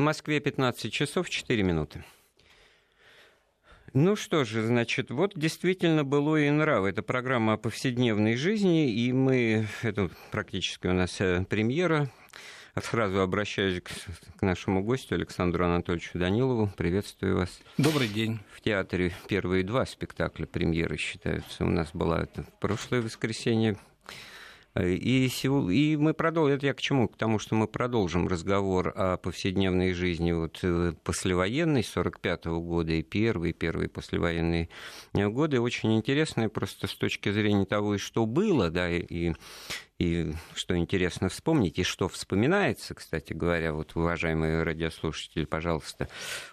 В Москве 15 часов 4 минуты. Ну что же, значит, вот действительно было и нрав. Это программа о повседневной жизни, и мы, это практически у нас э, премьера. Сразу обращаюсь к, к нашему гостю Александру Анатольевичу Данилову. Приветствую вас. Добрый день. В театре первые два спектакля премьеры считаются. У нас была это прошлое воскресенье и, и мы продолжим, это я к чему? К тому, что мы продолжим разговор о повседневной жизни вот э, послевоенной, 45 -го года и первые, первые послевоенные годы. Очень интересные просто с точки зрения того, что было, да, и, и что интересно вспомнить, и что вспоминается, кстати говоря, вот, уважаемые радиослушатели, пожалуйста,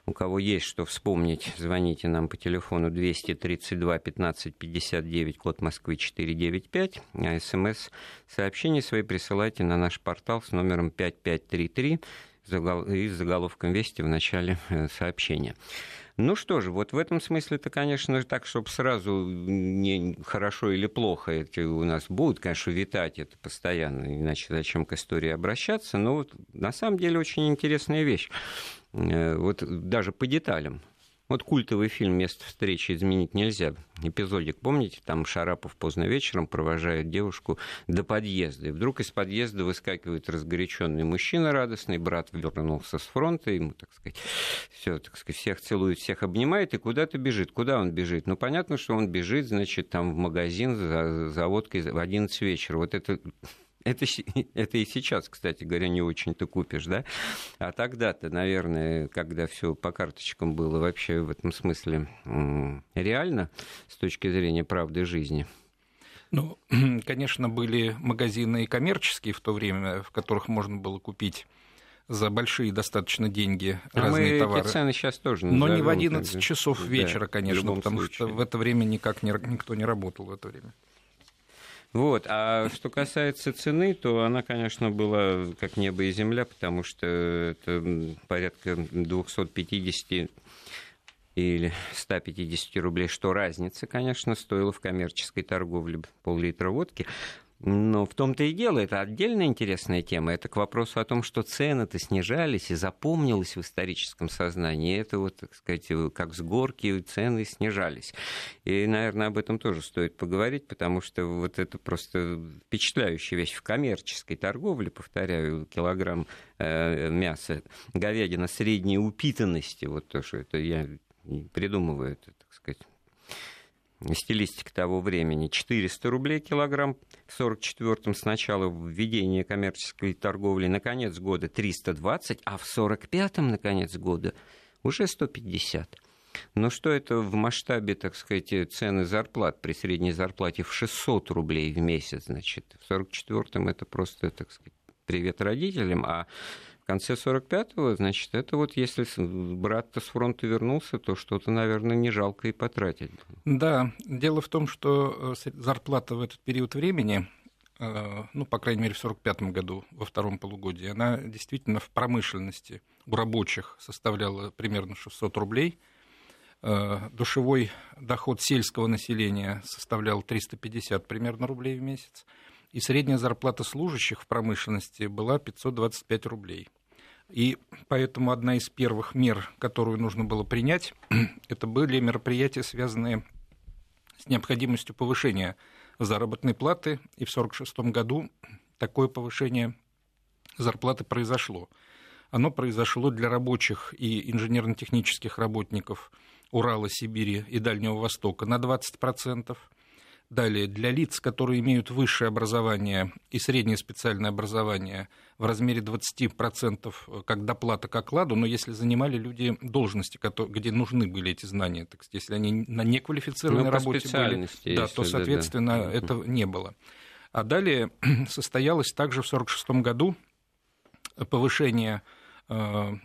у кого есть что вспомнить, звоните нам по телефону 232 15 59, код Москвы 495, а смс-сообщения свои присылайте на наш портал с номером 5533 и с заголовком «Вести» в начале э, сообщения. Ну что же, вот в этом смысле это, конечно, так, чтобы сразу не хорошо или плохо эти у нас будут, конечно, витать это постоянно, иначе зачем к истории обращаться. Но вот на самом деле очень интересная вещь. Э, вот даже по деталям. Вот культовый фильм «Место встречи изменить нельзя». Эпизодик, помните, там Шарапов поздно вечером провожает девушку до подъезда. И вдруг из подъезда выскакивает разгоряченный мужчина радостный, брат вернулся с фронта, ему, так сказать, все, так сказать, всех целует, всех обнимает и куда-то бежит. Куда он бежит? Ну, понятно, что он бежит, значит, там в магазин за, за водкой в 11 вечера. Вот это это, это и сейчас, кстати говоря, не очень-то купишь, да? А тогда-то, наверное, когда все по карточкам было вообще в этом смысле реально с точки зрения правды жизни. Ну, конечно, были магазины и коммерческие в то время, в которых можно было купить за большие достаточно деньги а разные мы товары. Эти цены сейчас тоже назовем, Но не в 11 часов вечера, да, конечно, потому случае. что в это время никак не, никто не работал в это время. Вот. А что касается цены, то она, конечно, была как небо и земля, потому что это порядка 250 или 150 рублей, что разница, конечно, стоила в коммерческой торговле пол-литра водки. Но в том-то и дело, это отдельная интересная тема. Это к вопросу о том, что цены-то снижались и запомнилось в историческом сознании. Это вот, так сказать, как с горки цены снижались. И, наверное, об этом тоже стоит поговорить, потому что вот это просто впечатляющая вещь в коммерческой торговле, повторяю, килограмм э, мяса, говядина средней упитанности, вот то, что это я придумываю, это, так сказать, стилистика того времени. 400 рублей килограмм в 44-м с начала введения коммерческой торговли, на конец года 320, а в 45-м, на конец года, уже 150. Но что это в масштабе, так сказать, цены зарплат при средней зарплате в 600 рублей в месяц, значит, в 44-м это просто, так сказать, привет родителям, а конце 45-го, значит, это вот если брат-то с фронта вернулся, то что-то, наверное, не жалко и потратить. Да, дело в том, что э, зарплата в этот период времени, э, ну, по крайней мере, в 45 году, во втором полугодии, она действительно в промышленности у рабочих составляла примерно 600 рублей. Э, душевой доход сельского населения составлял 350 примерно рублей в месяц и средняя зарплата служащих в промышленности была 525 рублей. И поэтому одна из первых мер, которую нужно было принять, это были мероприятия, связанные с необходимостью повышения заработной платы. И в 1946 году такое повышение зарплаты произошло. Оно произошло для рабочих и инженерно-технических работников Урала, Сибири и Дальнего Востока на 20%, Далее, для лиц, которые имеют высшее образование и среднее специальное образование в размере 20% э, как доплата к окладу, но если занимали люди должности, где нужны были эти знания, так сказать, если они на неквалифицированной ну, работе были, да, то, соответственно, да, да. этого не было. А далее состоялось также в 1946 году повышение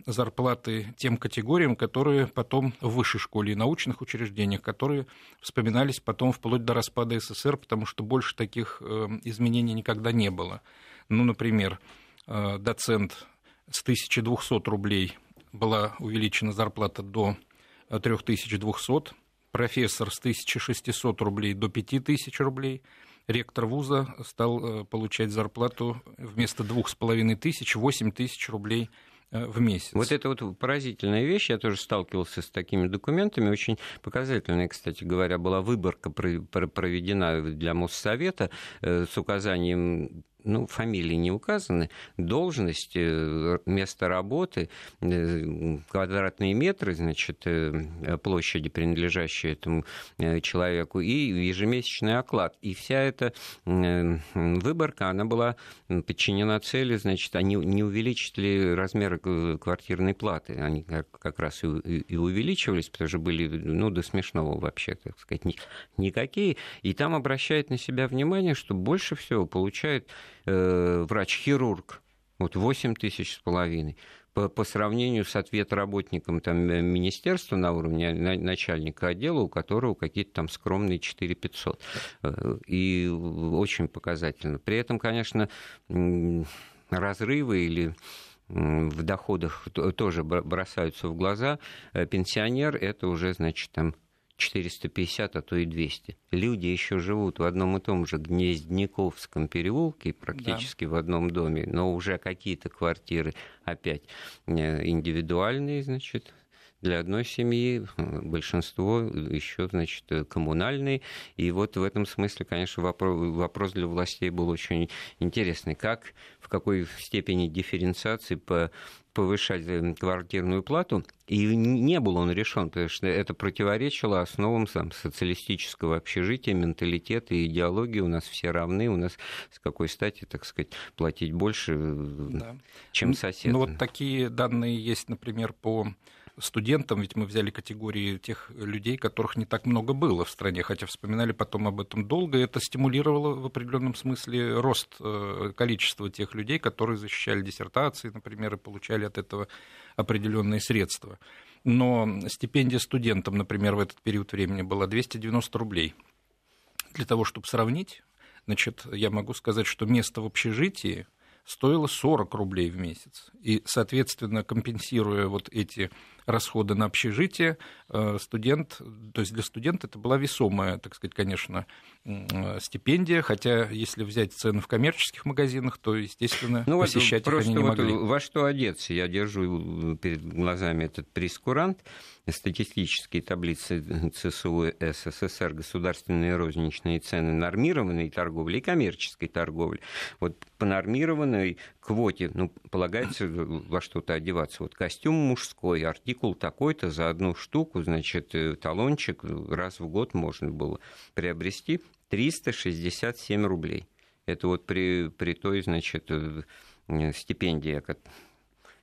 зарплаты тем категориям, которые потом в высшей школе и научных учреждениях, которые вспоминались потом вплоть до распада СССР, потому что больше таких э, изменений никогда не было. Ну, например, э, доцент с 1200 рублей была увеличена зарплата до 3200, профессор с 1600 рублей до 5000 рублей, ректор вуза стал получать зарплату вместо 2500 8 тысяч рублей в месяц. Вот это вот поразительная вещь. Я тоже сталкивался с такими документами. Очень показательная, кстати говоря, была выборка проведена для Моссовета с указанием ну, фамилии не указаны, должность, э, место работы, э, квадратные метры, значит, э, площади, принадлежащие этому человеку, и ежемесячный оклад. И вся эта выборка, она была подчинена цели, значит, они не увеличить ли размеры квартирной платы. Они как раз и увеличивались, потому что были, ну, до смешного вообще, так сказать, никакие. И там обращает на себя внимание, что больше всего получает врач-хирург, вот 8 тысяч с половиной, по, по сравнению с ответработником там, э, министерства на уровне начальника отдела, у которого какие-то там скромные 4 500. Э, и очень показательно. При этом, конечно, разрывы или в доходах тоже бросаются в глаза. Э, пенсионер это уже, значит, там 450, а то и 200. Люди еще живут в одном и том же Гнездниковском переулке, практически да. в одном доме, но уже какие-то квартиры опять э, индивидуальные, значит, для одной семьи, большинство еще, значит, коммунальные. И вот в этом смысле, конечно, вопрос, для властей был очень интересный. Как, в какой степени дифференциации по повышать э, квартирную плату, и не был он решен, потому что это противоречило основам там, социалистического общежития, менталитета и идеологии. У нас все равны, у нас с какой стати, так сказать, платить больше, э, да. чем сосед. Ну вот такие данные есть, например, по студентам, ведь мы взяли категории тех людей, которых не так много было в стране, хотя вспоминали потом об этом долго, это стимулировало в определенном смысле рост э, количества тех людей, которые защищали диссертации, например, и получали от этого определенные средства. Но стипендия студентам, например, в этот период времени была 290 рублей. Для того, чтобы сравнить, значит, я могу сказать, что место в общежитии стоило 40 рублей в месяц. И, соответственно, компенсируя вот эти расходы на общежитие, э, студент, то есть для студента это была весомая, так сказать, конечно, стипендия, хотя если взять цены в коммерческих магазинах, то, естественно, ну, посещать вот, их они не вот могли. Во что одеться? Я держу перед глазами этот прескурант статистические таблицы ЦСУ СССР, государственные розничные цены нормированной торговли и коммерческой торговли. Вот по нормированной квоте, ну, полагается во что-то одеваться. Вот костюм мужской, артикул такой-то за одну штуку, значит, э, талончик раз в год можно было приобрести 367 рублей. Это вот при, при той, значит, э, стипендии,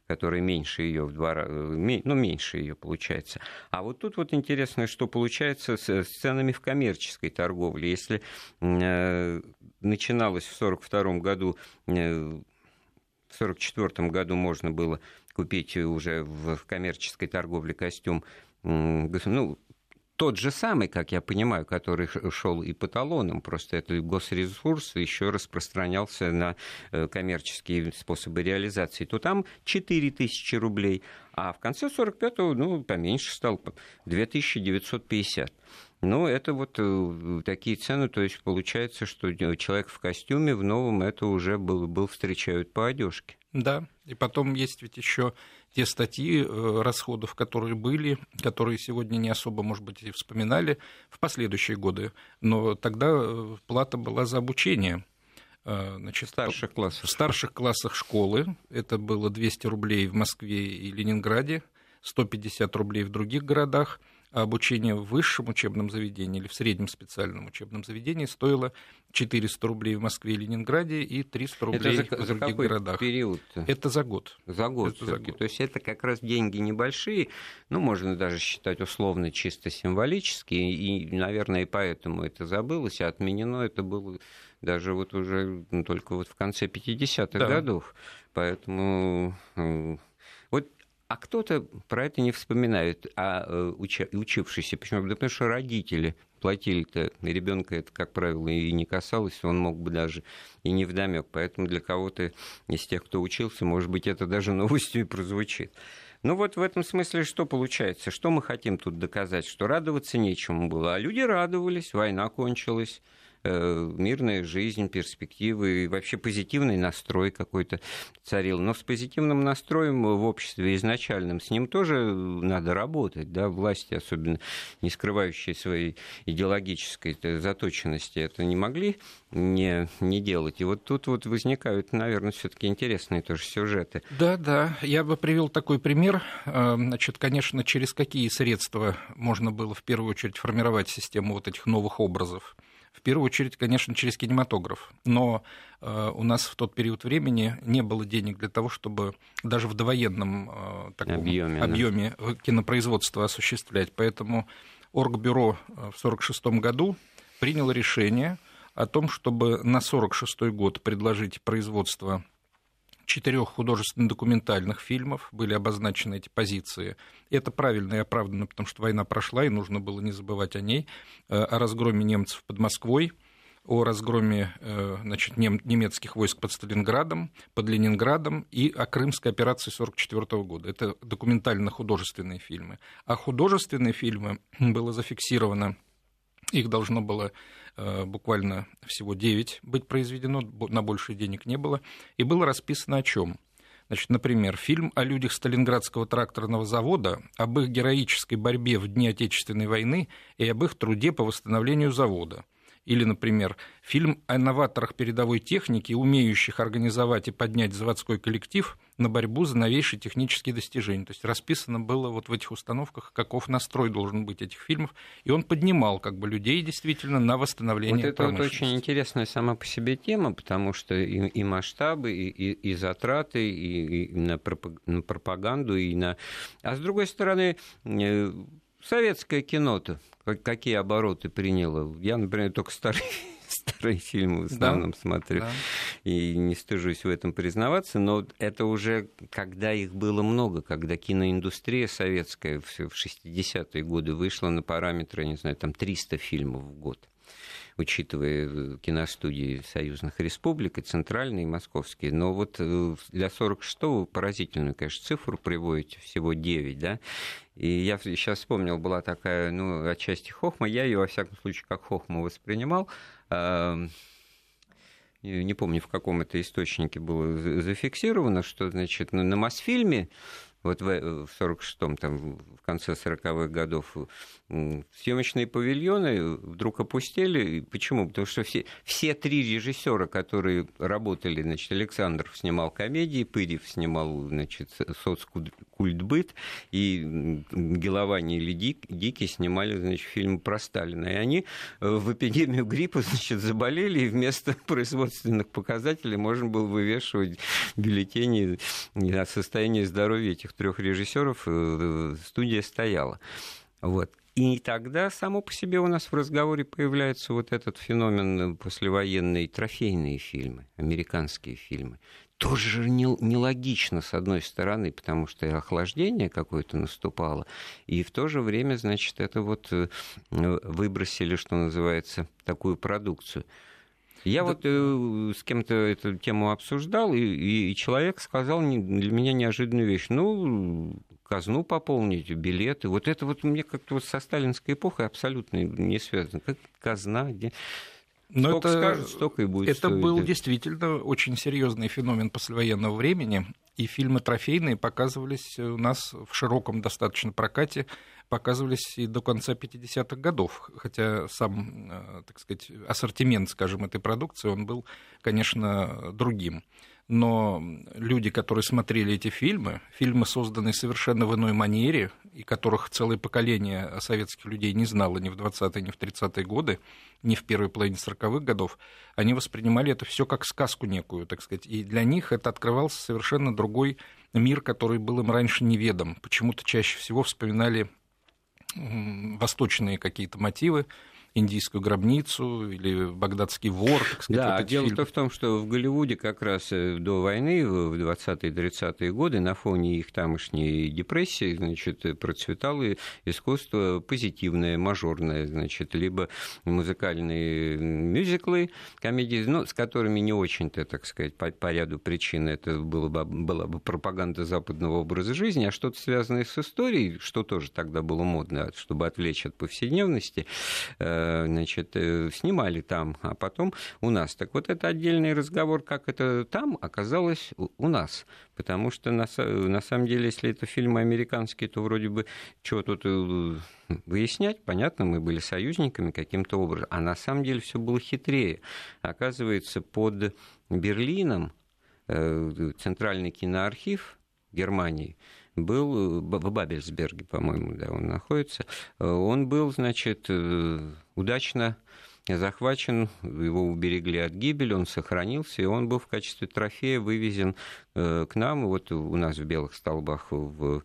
которая меньше ее в два раза, ну, меньше ее получается. А вот тут вот интересно, что получается с ценами в коммерческой торговле. Если э, начиналось в 1942 году, э, в 1944 году можно было купить уже в, коммерческой торговле костюм ну, тот же самый, как я понимаю, который шел и по талонам, просто этот госресурс еще распространялся на э, коммерческие способы реализации, то там 4 тысячи рублей, а в конце 45-го, ну, поменьше стал, 2950. Ну, это вот э, такие цены, то есть получается, что человек в костюме в новом это уже был, был встречают по одежке. Да, и потом есть ведь еще те статьи э, расходов, которые были, которые сегодня не особо, может быть, и вспоминали в последующие годы. Но тогда э, плата была за обучение. Значит, старших классах. В старших классах школы. Это было 200 рублей в Москве и Ленинграде, 150 рублей в других городах обучение в высшем учебном заведении или в среднем специальном учебном заведении стоило 400 рублей в Москве и Ленинграде и 300 рублей это за, в других за какой городах. период? Это за год. За год это за год. То есть это как раз деньги небольшие, ну, можно даже считать условно чисто символические, и, наверное, и поэтому это забылось, а отменено это было даже вот уже ну, только вот в конце 50-х да. годов. Поэтому вот а кто-то про это не вспоминает, а э, учившийся. Почему? Да потому что родители платили-то, ребенка это, как правило, и не касалось, он мог бы даже и не вдомек. Поэтому для кого-то из тех, кто учился, может быть, это даже новостью и прозвучит. Ну вот в этом смысле что получается? Что мы хотим тут доказать? Что радоваться нечему было. А люди радовались, война кончилась, мирная жизнь, перспективы и вообще позитивный настрой какой-то царил. Но с позитивным настроем в обществе изначальным с ним тоже надо работать, да, власти, особенно не скрывающие своей идеологической заточенности, это не могли не, не делать. И вот тут вот возникают, наверное, все-таки интересные тоже сюжеты. Да, да. Я бы привел такой пример. Э, значит, конечно, через какие средства можно было в первую очередь формировать систему вот этих новых образов. В первую очередь, конечно, через кинематограф. Но э, у нас в тот период времени не было денег для того, чтобы даже в довоенном э, таком объеме, объеме да. кинопроизводство осуществлять. Поэтому Оргбюро в 1946 году приняло решение о том, чтобы на 1946 год предложить производство четырех художественно-документальных фильмов были обозначены эти позиции. Это правильно и оправданно, потому что война прошла, и нужно было не забывать о ней, э, о разгроме немцев под Москвой, о разгроме э, значит, немецких войск под Сталинградом, под Ленинградом и о Крымской операции 1944 года. Это документально-художественные фильмы. А художественные фильмы было зафиксировано, их должно было буквально всего 9 быть произведено, на больше денег не было, и было расписано о чем. Значит, например, фильм о людях Сталинградского тракторного завода, об их героической борьбе в дни Отечественной войны и об их труде по восстановлению завода – или, например, фильм о новаторах передовой техники, умеющих организовать и поднять заводской коллектив на борьбу за новейшие технические достижения. То есть расписано было вот в этих установках, каков настрой должен быть этих фильмов, и он поднимал как бы людей действительно на восстановление Вот это вот очень интересная сама по себе тема, потому что и, и масштабы, и, и, и затраты, и, и на, пропаганду, и на... А с другой стороны, э, советское кино-то какие обороты приняло. Я, например, только старые старые фильмы в основном да, смотрю. Да. И не стыжусь в этом признаваться, но это уже когда их было много, когда киноиндустрия советская в 60-е годы вышла на параметры, не знаю, там 300 фильмов в год учитывая э, киностудии союзных республик, и центральные, и московские. Но вот э, для 46-го поразительную, конечно, цифру приводите, всего 9, да, и я сейчас вспомнил, была такая, ну, отчасти хохма, я ее, во всяком случае, как хохму воспринимал, не помню, в каком это источнике было зафиксировано, что, значит, на Мосфильме вот в, в 46-м, там, в конце 40-х годов, съемочные павильоны вдруг опустили. Почему? Потому что все, все три режиссера, которые работали, значит, Александров снимал комедии, Пырев снимал, значит, соцкультбыт, и Геловани или Дик, Дики снимали, значит, фильм про Сталина. И они в эпидемию гриппа, значит, заболели, и вместо производственных показателей можно было вывешивать бюллетени о состоянии здоровья этих трех режиссеров. Э, студия стояла. Вот. И тогда само по себе у нас в разговоре появляется вот этот феномен послевоенные трофейные фильмы, американские фильмы. Тоже нелогично, с одной стороны, потому что и охлаждение какое-то наступало, и в то же время, значит, это вот э, выбросили, что называется, такую продукцию. Я да. вот э, с кем-то эту тему обсуждал, и, и человек сказал не, для меня неожиданную вещь. Ну, казну пополнить, билеты. Вот это вот мне как-то вот со сталинской эпохой абсолютно не связано. Как казна, где... Но Сколько это, скажут, столько и будет Это стоить. был действительно очень серьезный феномен послевоенного времени, и фильмы трофейные показывались у нас в широком достаточно прокате, показывались и до конца 50-х годов, хотя сам, э, так сказать, ассортимент, скажем, этой продукции, он был, конечно, другим но люди, которые смотрели эти фильмы, фильмы, созданные совершенно в иной манере, и которых целое поколение советских людей не знало ни в 20-е, ни в 30-е годы, ни в первой половине 40-х годов, они воспринимали это все как сказку некую, так сказать. И для них это открывался совершенно другой мир, который был им раньше неведом. Почему-то чаще всего вспоминали восточные какие-то мотивы, индийскую гробницу или багдадский вор. Так сказать, да, вот дело фильм. в том, что в Голливуде как раз э, до войны, в 20-30-е годы, на фоне их тамошней депрессии, значит, процветало искусство позитивное, мажорное, значит, либо музыкальные мюзиклы, комедии, ну, с которыми не очень-то, так сказать, по, по ряду причин это было бы, была бы пропаганда западного образа жизни, а что-то связанное с историей, что тоже тогда было модно, чтобы отвлечь от повседневности, э, значит, снимали там, а потом у нас. Так вот, это отдельный разговор, как это там оказалось у нас. Потому что на, на самом деле, если это фильмы американские, то вроде бы чего тут выяснять, понятно, мы были союзниками каким-то образом, а на самом деле все было хитрее. Оказывается, под Берлином Центральный киноархив Германии. Был э, в Бабельсберге, по-моему, да, он находится. Э, он был, значит, э, удачно захвачен, его уберегли от гибели, он сохранился, и он был в качестве трофея вывезен к нам, вот у нас в Белых столбах в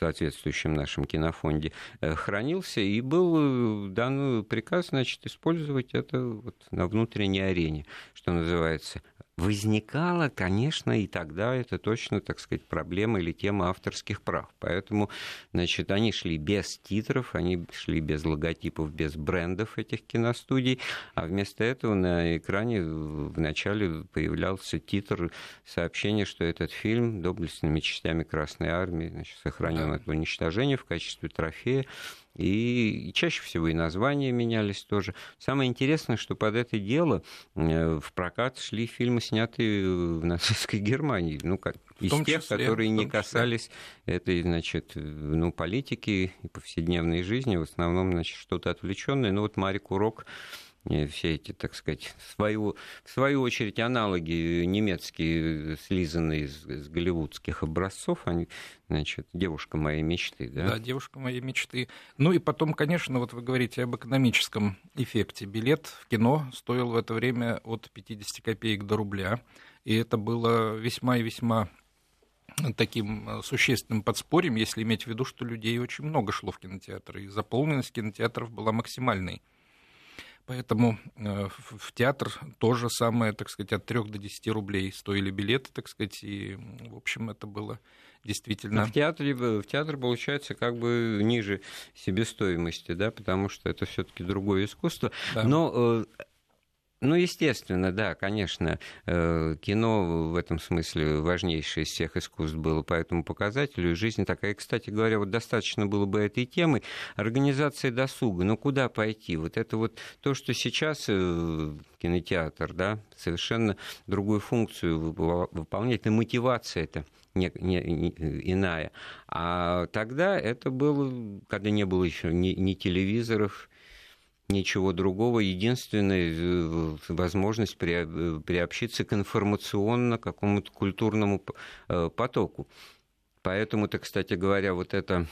соответствующем нашем кинофонде хранился, и был дан приказ, значит, использовать это вот на внутренней арене, что называется возникала, конечно, и тогда это точно, так сказать, проблема или тема авторских прав. Поэтому, значит, они шли без титров, они шли без логотипов, без брендов этих киностудий, а вместо этого на экране вначале появлялся титр сообщения, что этот фильм доблестными частями Красной Армии значит, сохранен от уничтожения в качестве трофея. И чаще всего и названия менялись тоже. Самое интересное, что под это дело э, в прокат шли фильмы, снятые в нацистской Германии. Ну, как, из тех, числе, которые не касались этой, значит, ну, политики и повседневной жизни, в основном, значит, что-то отвлеченное. Ну, вот Марик Урок все эти, так сказать, в свою, в свою очередь аналоги немецкие, слизанные из, из голливудских образцов, они, значит, девушка моей мечты, да? Да, девушка моей мечты. Ну и потом, конечно, вот вы говорите об экономическом эффекте. Билет в кино стоил в это время от 50 копеек до рубля, и это было весьма и весьма таким существенным подспорьем, если иметь в виду, что людей очень много шло в кинотеатры, и заполненность кинотеатров была максимальной. Поэтому э, в театр тоже самое, так сказать, от 3 до 10 рублей стоили билеты, так сказать, и, в общем, это было действительно... Но в театре, в театр получается как бы ниже себестоимости, да, потому что это все таки другое искусство. Да. Но э, ну, естественно, да, конечно, э, кино в этом смысле важнейшее из всех искусств было по этому показателю. И жизнь такая, кстати говоря, вот достаточно было бы этой темы. Организация досуга, ну куда пойти? Вот это вот то, что сейчас э, кинотеатр, да, совершенно другую функцию выполняет, и мотивация это не, не, не, иная. А тогда это было, когда не было еще ни, ни телевизоров, ничего другого. Единственная э, возможность э, приобщиться к информационно какому-то культурному э, потоку. Поэтому-то, кстати говоря, вот это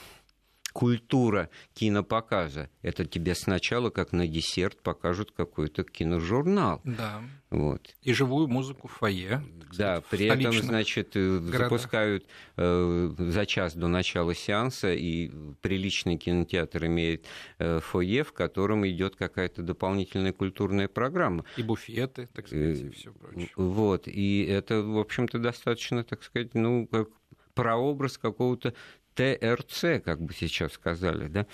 культура кинопоказа. Это тебе сначала, как на десерт, покажут какой-то киножурнал. Да. Вот. И живую музыку в фойе. Да, при этом, значит, э, городах. запускают э, за час до начала сеанса, и приличный кинотеатр имеет э, фойе, в котором идет какая-то дополнительная культурная программа. И буфеты, так сказать, и все прочее. Вот, и это, в общем-то, достаточно, так сказать, ну, как прообраз какого-то ТРЦ, как бы сейчас сказали, да.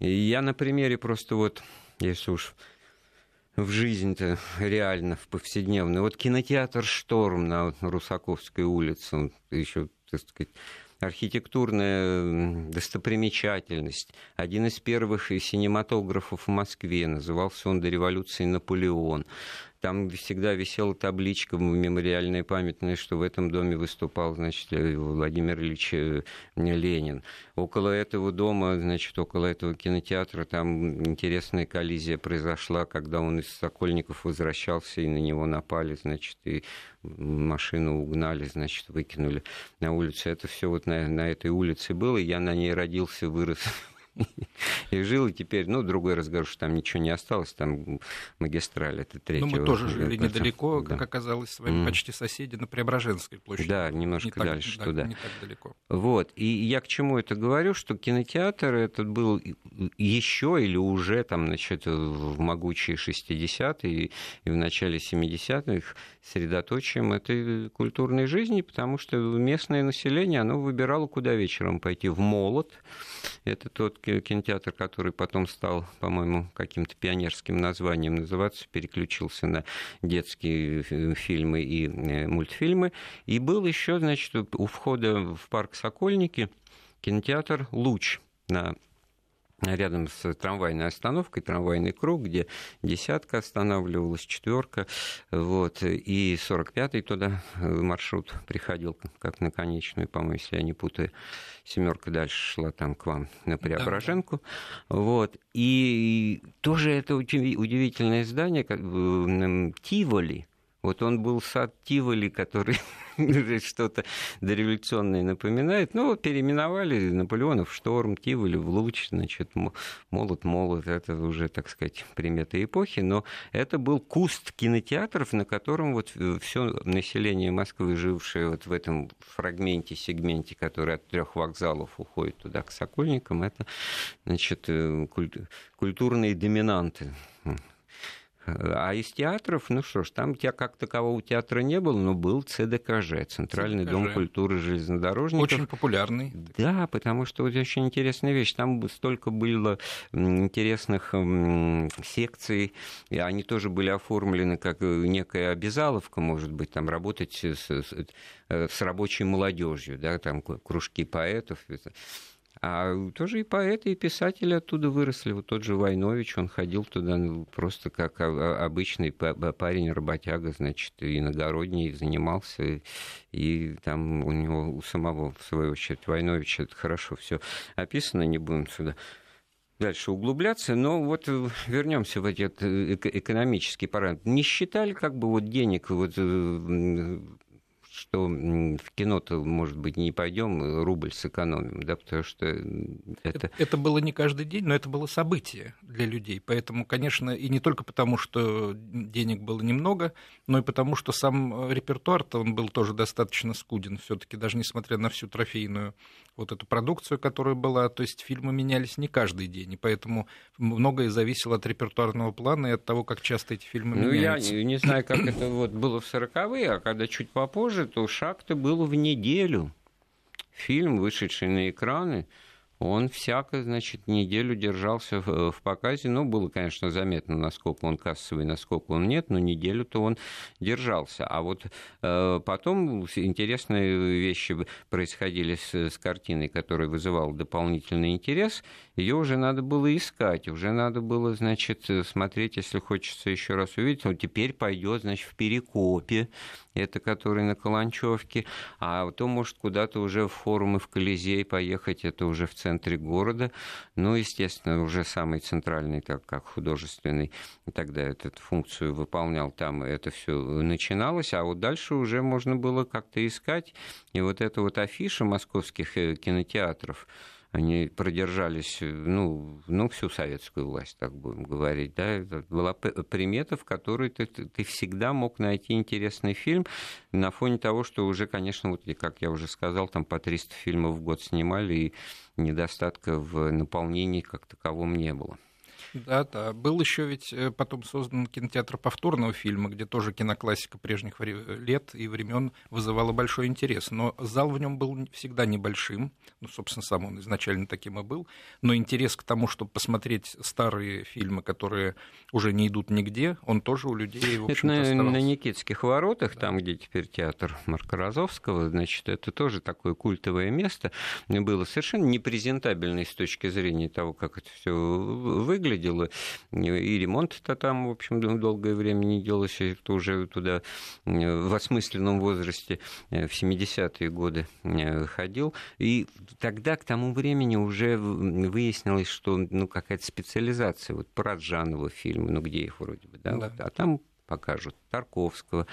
И я на примере просто вот, если уж в жизнь-то реально, в повседневную. Вот кинотеатр «Шторм» на Русаковской улице, еще, так сказать, архитектурная достопримечательность. Один из первых синематографов в Москве, назывался он до революции «Наполеон». Там всегда висела табличка мемориальная памятная, что в этом доме выступал, значит, э, Владимир Ильич э, Ленин. Около этого дома, значит, около этого кинотеатра там интересная коллизия произошла, когда он из Сокольников возвращался, и на него напали, значит, и машину угнали, значит, выкинули на улицу. Это все вот на, на этой улице было. Я на ней родился, вырос, и жил, и теперь, ну, другой разговор, что там ничего не осталось, там магистраль, это третья. Ну, мы тоже жили недалеко, да. как оказалось, с вами mm. почти соседи на Преображенской площади. Да, немножко не дальше так, туда. Не так далеко. Вот, и я к чему это говорю, что кинотеатр этот был еще или уже там, значит, в могучие 60-е и в начале 70-х средоточием этой культурной жизни, потому что местное население, оно выбирало, куда вечером пойти. В Молот, это тот кинотеатр, который потом стал, по-моему, каким-то пионерским названием называться, переключился на детские фильмы и э, мультфильмы. И был еще, значит, у входа в парк Сокольники кинотеатр «Луч» на рядом с трамвайной остановкой, трамвайный круг, где десятка останавливалась, четверка, вот, и 45-й туда маршрут приходил, как на конечную, по-моему, если я не путаю, семерка дальше шла там к вам на Преображенку, да. вот, и тоже это удивительное здание, как Тиволи, вот он был сад Тиволи, который что-то дореволюционное напоминает. Ну, переименовали Наполеонов шторм, Тиволи в луч, значит, молот, молот. Это уже, так сказать, приметы эпохи. Но это был куст кинотеатров, на котором вот все население Москвы, жившее вот в этом фрагменте, сегменте, который от трех вокзалов уходит туда, к Сокольникам, это, значит, э, культурные доминанты а из театров, ну что ж, там тебя как такового театра не было, но был ЦДКЖ, Центральный ЦДКЖ. дом культуры железнодорожников. Очень популярный. Да, потому что вот очень интересная вещь. Там столько было интересных секций, и они тоже были оформлены как некая обязаловка, может быть, там работать с, с, с рабочей молодежью, да, там кружки поэтов. А тоже и поэты, и писатели оттуда выросли. Вот тот же Войнович, он ходил туда ну, просто как обычный парень, работяга, значит, иногородний, занимался. И там у него у самого, в свою очередь, Войновича это хорошо все описано, не будем сюда дальше углубляться, но вот вернемся в эти э, экономические параметры. Не считали как бы вот денег вот э, что в кино-то, может быть, не пойдем, рубль сэкономим, да, потому что это... Это было не каждый день, но это было событие для людей, поэтому, конечно, и не только потому, что денег было немного, но и потому, что сам репертуар-то он был тоже достаточно скуден все таки даже несмотря на всю трофейную вот эту продукцию, которая была, то есть фильмы менялись не каждый день, и поэтому многое зависело от репертуарного плана и от того, как часто эти фильмы ну, меняются. Я не знаю, как это вот было в 40-е, а когда чуть попозже, то шаг-то был в неделю. Фильм, вышедший на экраны, он всяко, значит, неделю держался в, показе. Ну, было, конечно, заметно, насколько он кассовый, насколько он нет, но неделю-то он держался. А вот э, потом интересные вещи происходили с, с картиной, которая вызывала дополнительный интерес. Ее уже надо было искать, уже надо было, значит, смотреть, если хочется еще раз увидеть. Вот теперь пойдет, значит, в Перекопе, это который на Каланчевке, а то, может, куда-то уже в форумы в Колизей поехать, это уже в центре города, ну, естественно, уже самый центральный, так как художественный, тогда эту функцию выполнял там, это все начиналось, а вот дальше уже можно было как-то искать, и вот эта вот афиша московских э, кинотеатров, они продержались, ну, ну, всю советскую власть, так будем говорить, да, это была примета, в которой ты, ты всегда мог найти интересный фильм на фоне того, что уже, конечно, вот, как я уже сказал, там по 300 фильмов в год снимали, и недостатка в наполнении как таковом не было. Да, да. Был еще ведь э, потом создан кинотеатр повторного фильма, где тоже киноклассика прежних лет и времен вызывала большой интерес. Но зал в нем был всегда небольшим. Ну, собственно, сам он изначально таким и был. Но интерес к тому, чтобы посмотреть старые фильмы, которые уже не идут нигде, он тоже у людей, в общем-то, это на, на Никитских воротах, да. там, где теперь театр Марка Розовского, значит, это тоже такое культовое место. Было совершенно непрезентабельное с точки зрения того, как это все выглядит выглядело. И ремонт-то там, в общем, долгое время не делался, кто уже туда в осмысленном возрасте э, в 70-е годы э, ходил. И тогда, к тому времени, уже выяснилось, что ну, какая-то специализация. Вот про фильма, ну где их вроде бы, да? да. А там покажут Тарковского,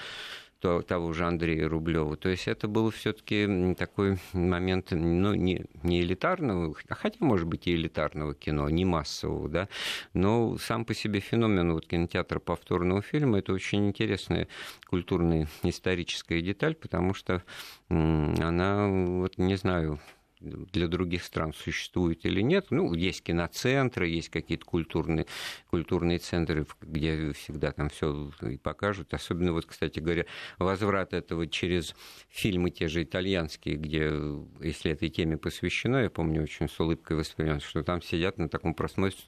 того же Андрея Рублева. То есть это был все-таки такой момент, ну, не, не элитарного, а хотя, может быть, и элитарного кино, не массового, да, но сам по себе феномен вот кинотеатра повторного фильма это очень интересная культурная историческая деталь, потому что она, вот не знаю, для других стран существует или нет. Ну, есть киноцентры, есть какие-то культурные, культурные центры, где всегда там все и покажут. Особенно, вот, кстати говоря, возврат этого через фильмы те же итальянские, где, если этой теме посвящено, я помню, очень с улыбкой воспринимал, что там сидят на таком просмотре,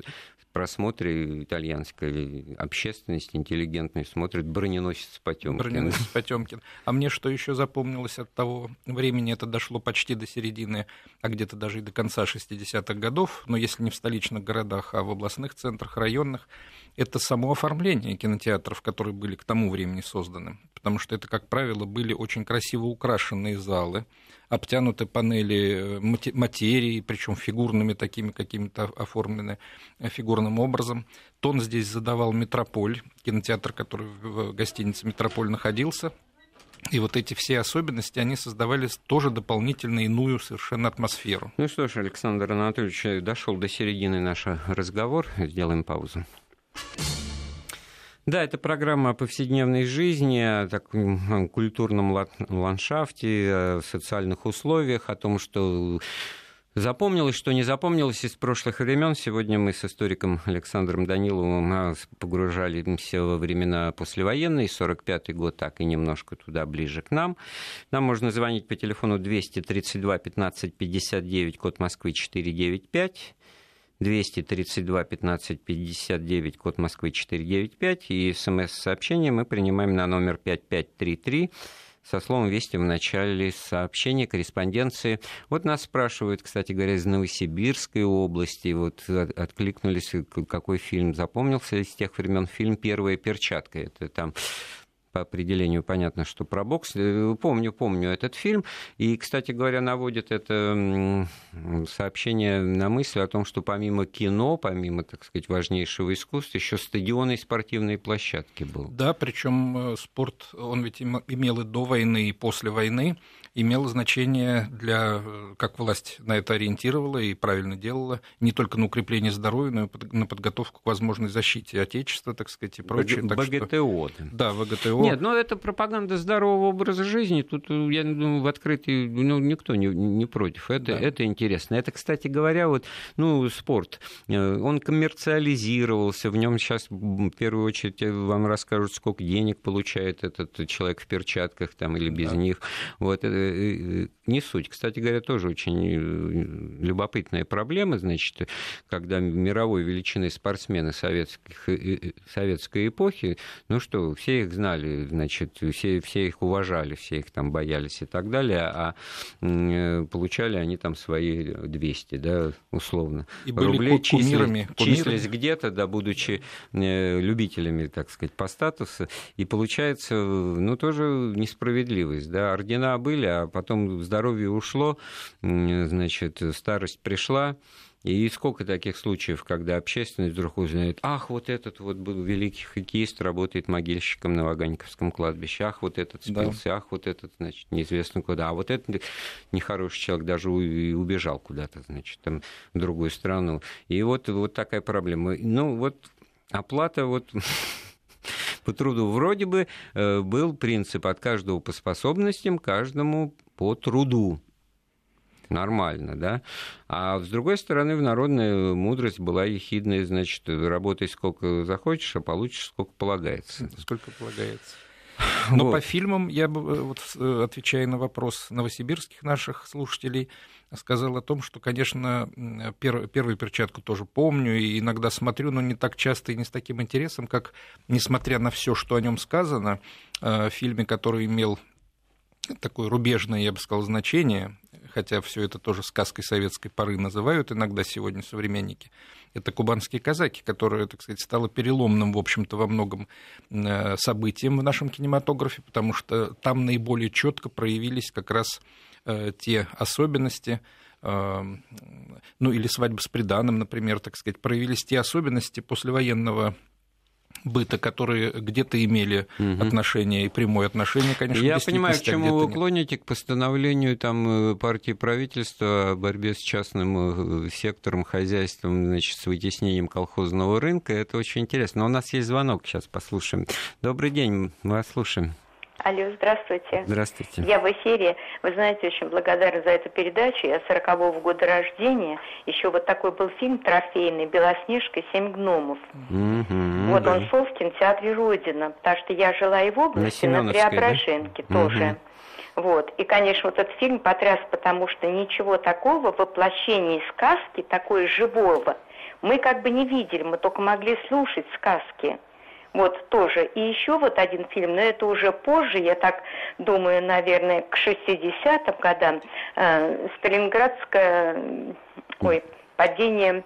просмотре итальянской общественности интеллигентной смотрит броненосец Потемкин. Броненосец Потемкин. А мне что еще запомнилось от того времени, это дошло почти до середины а где-то даже и до конца 60-х годов, но если не в столичных городах, а в областных центрах, районных, это само оформление кинотеатров, которые были к тому времени созданы. Потому что это, как правило, были очень красиво украшенные залы, обтянуты панели э, материи, причем фигурными такими какими-то оформлены э, фигурным образом. Тон здесь задавал Метрополь, кинотеатр, который в гостинице Метрополь находился. И вот эти все особенности, они создавали тоже дополнительно иную совершенно атмосферу. Ну что ж, Александр Анатольевич, дошел до середины наш разговор. Сделаем паузу. Да, это программа о повседневной жизни, о таком культурном ландшафте, о социальных условиях, о том, что Запомнилось, что не запомнилось из прошлых времен. Сегодня мы с историком Александром Даниловым а, погружались во времена послевоенные, 45-й год, так и немножко туда ближе к нам. Нам можно звонить по телефону 232 15 59, код Москвы 495. 232 15 59, код Москвы 495, и смс-сообщение мы принимаем на номер 5533 со словом «Вести» в начале сообщения, корреспонденции. Вот нас спрашивают, кстати говоря, из Новосибирской области, вот откликнулись, какой фильм запомнился из тех времен, фильм «Первая перчатка». Это там по определению понятно, что про бокс. Э, помню, помню этот фильм. И, кстати говоря, наводит это сообщение на мысль о том, что помимо кино, помимо, так сказать, важнейшего искусства, еще стадионы и спортивные площадки был. Да, причем э, спорт, он ведь имел и до войны, и после войны имело значение для, э, как власть на это ориентировала и правильно делала, не только на укрепление здоровья, но и на подготовку к возможной защите Отечества, так сказать, и прочее. Б- ВГТО. Что... Да, ВГТО. Нет, но это пропаганда здорового образа жизни. Тут, э, я думаю, в открытии ну, никто не, не против. Это, да. это интересно. Это, кстати говоря, вот, ну, спорт. Э, он коммерциализировался. В нем сейчас, в первую очередь, вам расскажут, сколько денег получает этот человек в перчатках там, или без да. них. Вот, не суть. Кстати говоря, тоже очень э, любопытная проблема, значит, когда мировой величины спортсмены советских, э, советской эпохи, ну что, все их знали, значит, все, все их уважали, все их там боялись и так далее, а получали они там свои 200, да, условно. И были Рублей кумирами. Числились, числились где-то, да, будучи любителями, так сказать, по статусу, и получается, ну, тоже несправедливость, да, ордена были, а потом здоровье ушло, значит, старость пришла. И сколько таких случаев, когда общественность вдруг узнает, ах, вот этот вот был великий хоккеист, работает могильщиком на Ваганьковском кладбище, ах, вот этот спился, да. ах, вот этот, значит, неизвестно куда, а вот этот нехороший человек даже убежал куда-то, значит, там, в другую страну. И вот, вот такая проблема. Ну, вот оплата вот по труду. Вроде бы э, был принцип от каждого по способностям, каждому по труду. Нормально, да? А с другой стороны, в народная мудрость была ехидная, значит, работай сколько захочешь, а получишь сколько полагается. Сколько полагается. Но вот. по фильмам я бы, э, вот, э, отвечая на вопрос новосибирских наших слушателей, сказал о том, что, конечно, пер, первую перчатку тоже помню и иногда смотрю, но не так часто и не с таким интересом, как, несмотря на все, что о нем сказано, э, в фильме, который имел такое рубежное, я бы сказал, значение, хотя все это тоже сказкой советской поры называют иногда сегодня современники, это кубанские казаки, которые, так сказать, стало переломным, в общем-то, во многом э, событием в нашем кинематографе, потому что там наиболее четко проявились как раз э, те особенности, э, ну или свадьба с приданым, например, так сказать, проявились те особенности послевоенного быта, которые где-то имели угу. отношение и прямое отношение, конечно. Я понимаю, к чему вы клоните, к постановлению там, э, партии правительства о борьбе с частным э, сектором, хозяйством, значит, с вытеснением колхозного рынка. Это очень интересно. Но у нас есть звонок, сейчас послушаем. Добрый день, мы вас слушаем. Алло, здравствуйте. Здравствуйте. Я в эфире. Вы знаете, очень благодарна за эту передачу. Я 40-го года рождения. Еще вот такой был фильм трофейный «Белоснежка. Семь гномов». Угу, вот да. он шел в кинотеатре «Родина», потому что я жила и в области, на, на Преображенке да? тоже. Угу. Вот. И, конечно, вот этот фильм потряс, потому что ничего такого воплощения сказки, такой живого, мы как бы не видели, мы только могли слушать сказки. Вот тоже. И еще вот один фильм, но это уже позже, я так думаю, наверное, к 60-м годам, э, Сталинградская, ой, падение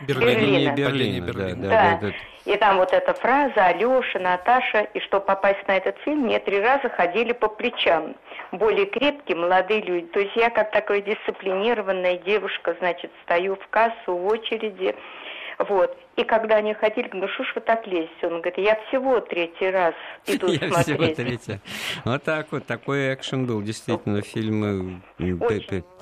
Берлина. Берлина. Берлина. Берлина. Да, да, да, да. И там вот эта фраза Алёша, Наташа, и что попасть на этот фильм, мне три раза ходили по плечам. Более крепкие молодые люди. То есть я как такая дисциплинированная девушка, значит, стою в кассу в очереди, вот. И когда они ходили, ну что ж вы так лезете? Он говорит, я всего третий раз иду я смотреть. Всего третий. Вот так вот, такой экшен был, действительно, фильмы. Очень,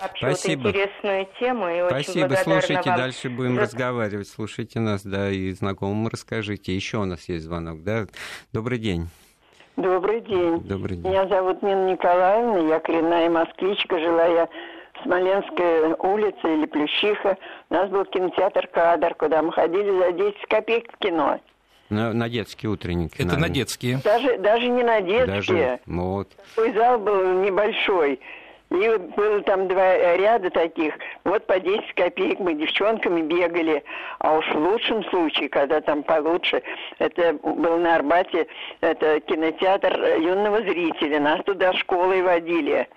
вообще, Спасибо. Вот интересную тему. И Спасибо, очень слушайте, вам. дальше будем за... разговаривать. Слушайте нас, да, и знакомым расскажите. Еще у нас есть звонок, да? Добрый день. Добрый день. Добрый день. Меня зовут Нина Николаевна, я коренная москвичка, жила я Смоленская улица или Плющиха, у нас был кинотеатр «Кадр», куда мы ходили за 10 копеек в кино. На, на детские утренники. Это наверное. на детские. Даже, даже не на детские. Даже, вот. Такой зал был небольшой. И было там два ряда таких. Вот по 10 копеек мы девчонками бегали. А уж в лучшем случае, когда там получше, это был на Арбате, это кинотеатр юного зрителя. Нас туда школой водили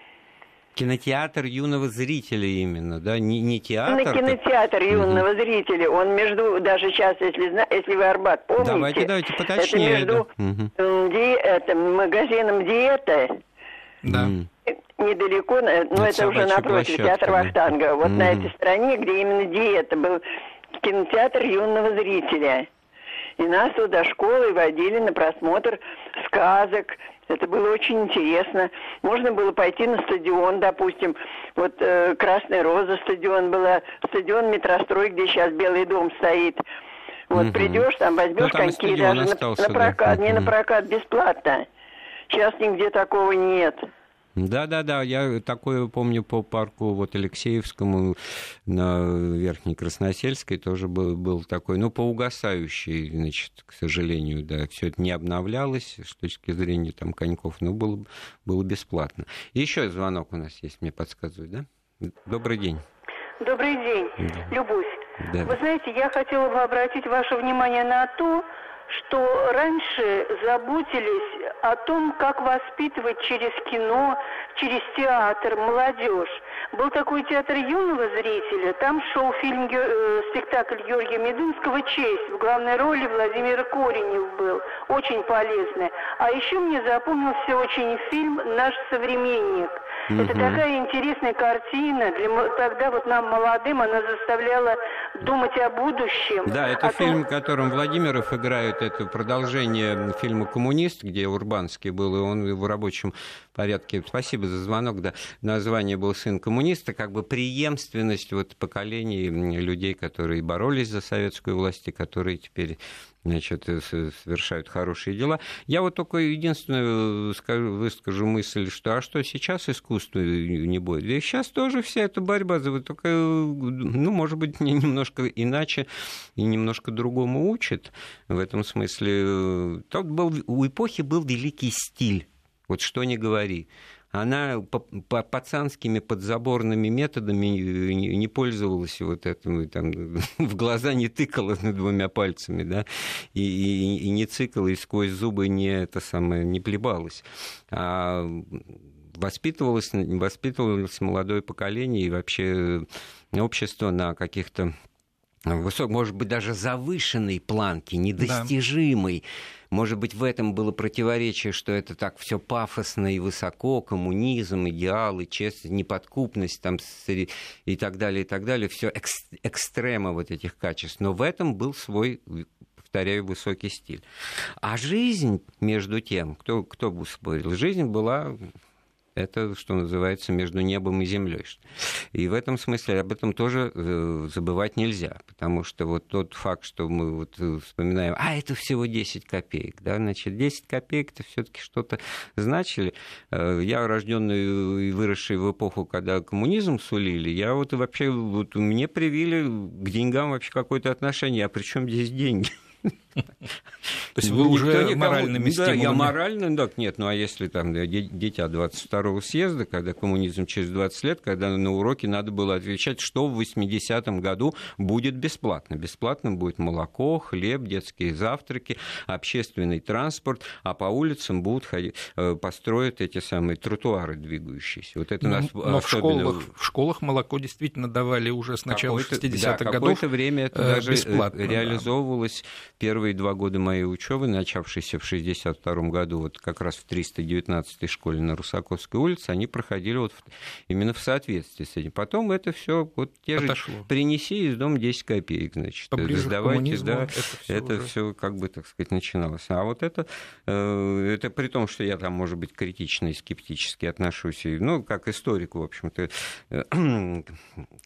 кинотеатр юного зрителя именно, да, не, не театр. На кинотеатр юного угу. зрителя. Он между, даже сейчас, если, если вы Арбат помните. Давайте, давайте поточнее. Это между да. угу. ди, это, магазином Диета. Да. Недалеко, но это, это уже напротив, театр Вахтанга. Вот угу. на этой стороне, где именно Диета был кинотеатр юного зрителя. И нас туда школой водили на просмотр сказок, это было очень интересно. Можно было пойти на стадион, допустим. Вот э, Красная Роза стадион была, стадион метрострой, где сейчас Белый дом стоит. Вот угу. придешь, там возьмешь ну, коньки даже остался, на, на прокат, да. не угу. на прокат, бесплатно. Сейчас нигде такого нет. Да-да-да, я такое помню по парку вот Алексеевскому на Верхней Красносельской тоже был, был такой, ну, поугасающий, значит, к сожалению, да, все это не обновлялось с точки зрения там коньков, но было, было бесплатно. Еще звонок у нас есть, мне подсказывают, да? Добрый день. Добрый день, да. Любовь. Да. Вы знаете, я хотела бы обратить ваше внимание на то, что раньше заботились о том, как воспитывать через кино, через театр молодежь. Был такой театр юного зрителя, там шел фильм, э, спектакль Георгия Медунского «Честь». В главной роли Владимир Коренев был, очень полезный. А еще мне запомнился очень фильм «Наш современник». Угу. Это такая интересная картина. Для, тогда вот нам, молодым, она заставляла думать о будущем. Да, это фильм, том... которым Владимиров играет, это продолжение фильма «Коммунист», где Урбанский был, и он в рабочем порядке. Спасибо за звонок. Да. Название был «Сын коммуниста», как бы преемственность вот поколений людей, которые боролись за советскую власть и которые теперь значит, э, совершают хорошие дела. Я вот только единственное скажу, выскажу мысль, что а что сейчас искусство не будет? И сейчас тоже вся эта борьба, только, ну, может быть, немножко иначе и немножко другому учит в этом смысле. Тот был, у эпохи был великий стиль, вот что не говори она по, пацанскими подзаборными методами не, не пользовалась вот этим, там, в глаза не тыкала двумя пальцами, да, и, и, и не цикала, и сквозь зубы не, это самое, не плебалась. А воспитывалось, воспитывалось молодое поколение и вообще общество на каких-то высок, может быть, даже завышенной планке, недостижимой. Да. Может быть, в этом было противоречие, что это так все пафосно и высоко, коммунизм, идеалы, честность, неподкупность там, и так далее, и так далее. Все экс, экстрема вот этих качеств. Но в этом был свой повторяю, высокий стиль. А жизнь, между тем, кто, кто бы спорил, жизнь была это, что называется, между небом и землей. И в этом смысле об этом тоже э, забывать нельзя, потому что вот тот факт, что мы вот э, вспоминаем, а это всего 10 копеек, да, значит, 10 копеек это все-таки что-то значили. Э, я рожденный и выросший в эпоху, когда коммунизм сулили, я вот вообще, вот мне привили к деньгам вообще какое-то отношение, а при чем здесь деньги? То есть вы уже моральными стимулами... Да, я морально, так, нет, ну а если там дитя 22-го съезда, когда коммунизм через 20 лет, когда на уроке надо было отвечать, что в 80-м году будет бесплатно. Бесплатным будет молоко, хлеб, детские завтраки, общественный транспорт, а по улицам будут ходить, э, построят эти самые тротуары двигающиеся. Вот это ну, нас но особенно... в, школах, в школах молоко действительно давали уже с начала 60-х да, годов. Какое-то время это э, даже бесплатно, реализовывалось. Да. Первые два года моей учебы, начавшейся в 62 году, вот как раз в 319-й школе на Русаковской улице, они проходили вот именно в соответствии с этим. Потом это все вот те Отошло. же принеси из дома 10 копеек, значит, Поближе сдавайте, да, это все, это все как бы, так сказать, начиналось. А вот это, э, это при том, что я там, может быть, критично и скептически отношусь, ну, как историк, в общем-то, э,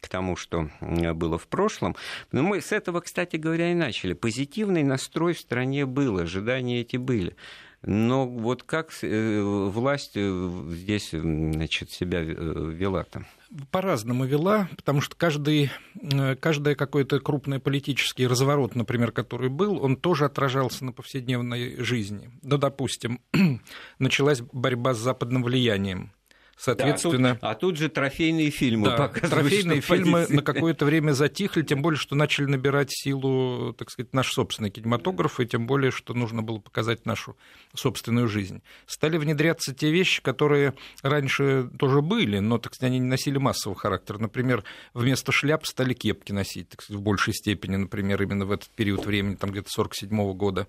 к тому, что было в прошлом. Но мы с этого, кстати говоря, и начали. Позитивный настрой в стране был, ожидания эти были. Но вот как э, власть здесь значит, себя вела там? по-разному вела, потому что каждый, э, каждый какой-то крупный политический разворот, например, который был, он тоже отражался на повседневной жизни. Ну, допустим, началась борьба с западным влиянием. Соответственно... Да, а, тут, а тут же трофейные фильмы да, показывают. Трофейные фильмы позиции. на какое-то время затихли, тем более, что начали набирать силу, так сказать, наш собственный кинематограф, и тем более, что нужно было показать нашу собственную жизнь. Стали внедряться те вещи, которые раньше тоже были, но, так сказать, они не носили массового характера. Например, вместо шляп стали кепки носить, так сказать, в большей степени, например, именно в этот период времени, там где-то 47 года.